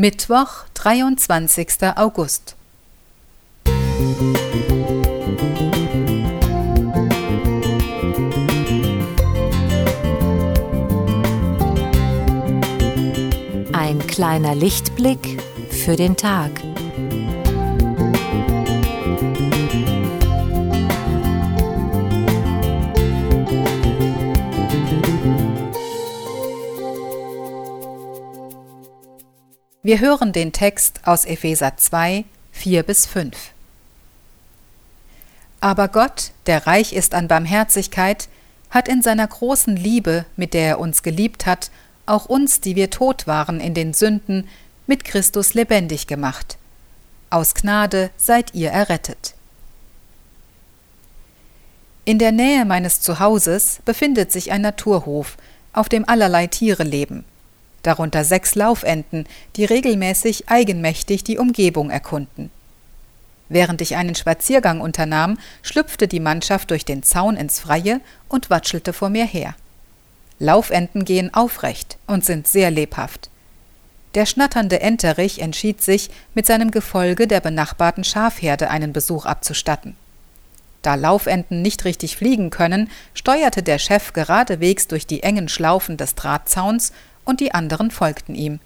Mittwoch, 23. August. Ein kleiner Lichtblick für den Tag. Wir hören den Text aus Epheser 2, 4 bis 5. Aber Gott, der reich ist an Barmherzigkeit, hat in seiner großen Liebe, mit der er uns geliebt hat, auch uns, die wir tot waren in den Sünden, mit Christus lebendig gemacht. Aus Gnade seid ihr errettet. In der Nähe meines Zuhauses befindet sich ein Naturhof, auf dem allerlei Tiere leben darunter sechs Laufenten, die regelmäßig eigenmächtig die Umgebung erkunden. Während ich einen Spaziergang unternahm, schlüpfte die Mannschaft durch den Zaun ins Freie und watschelte vor mir her. Laufenten gehen aufrecht und sind sehr lebhaft. Der schnatternde Enterich entschied sich, mit seinem Gefolge der benachbarten Schafherde einen Besuch abzustatten. Da Laufenten nicht richtig fliegen können, steuerte der Chef geradewegs durch die engen Schlaufen des Drahtzauns und die anderen folgten ihm.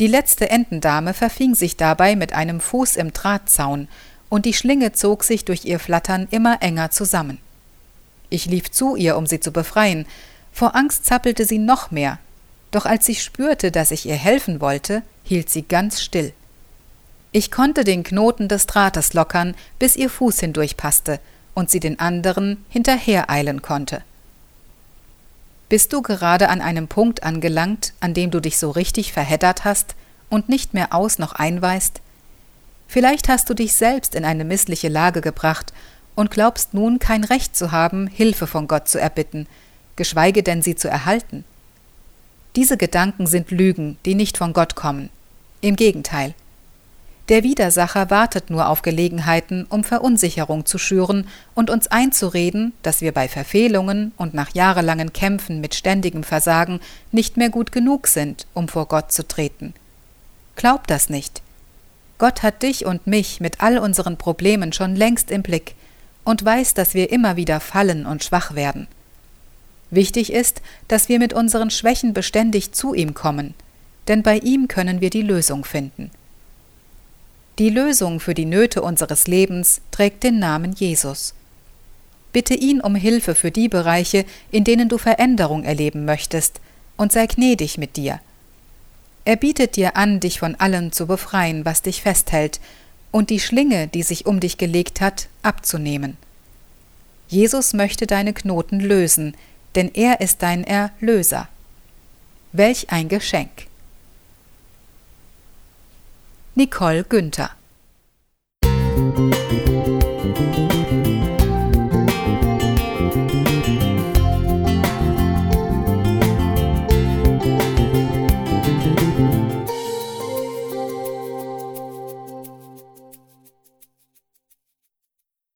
Die letzte Entendame verfing sich dabei mit einem Fuß im Drahtzaun, und die Schlinge zog sich durch ihr Flattern immer enger zusammen. Ich lief zu ihr, um sie zu befreien. Vor Angst zappelte sie noch mehr, doch als sie spürte, dass ich ihr helfen wollte, hielt sie ganz still. Ich konnte den Knoten des Drahtes lockern, bis ihr Fuß hindurchpasste und sie den anderen hinterhereilen konnte. Bist du gerade an einem Punkt angelangt, an dem du dich so richtig verheddert hast und nicht mehr aus noch einweist? Vielleicht hast du dich selbst in eine missliche Lage gebracht und glaubst nun kein Recht zu haben, Hilfe von Gott zu erbitten, geschweige denn sie zu erhalten. Diese Gedanken sind Lügen, die nicht von Gott kommen. Im Gegenteil, der Widersacher wartet nur auf Gelegenheiten, um Verunsicherung zu schüren und uns einzureden, dass wir bei Verfehlungen und nach jahrelangen Kämpfen mit ständigem Versagen nicht mehr gut genug sind, um vor Gott zu treten. Glaub das nicht. Gott hat dich und mich mit all unseren Problemen schon längst im Blick und weiß, dass wir immer wieder fallen und schwach werden. Wichtig ist, dass wir mit unseren Schwächen beständig zu ihm kommen, denn bei ihm können wir die Lösung finden. Die Lösung für die Nöte unseres Lebens trägt den Namen Jesus. Bitte ihn um Hilfe für die Bereiche, in denen du Veränderung erleben möchtest, und sei gnädig mit dir. Er bietet dir an, dich von allem zu befreien, was dich festhält, und die Schlinge, die sich um dich gelegt hat, abzunehmen. Jesus möchte deine Knoten lösen, denn er ist dein Erlöser. Welch ein Geschenk! Nicole Günther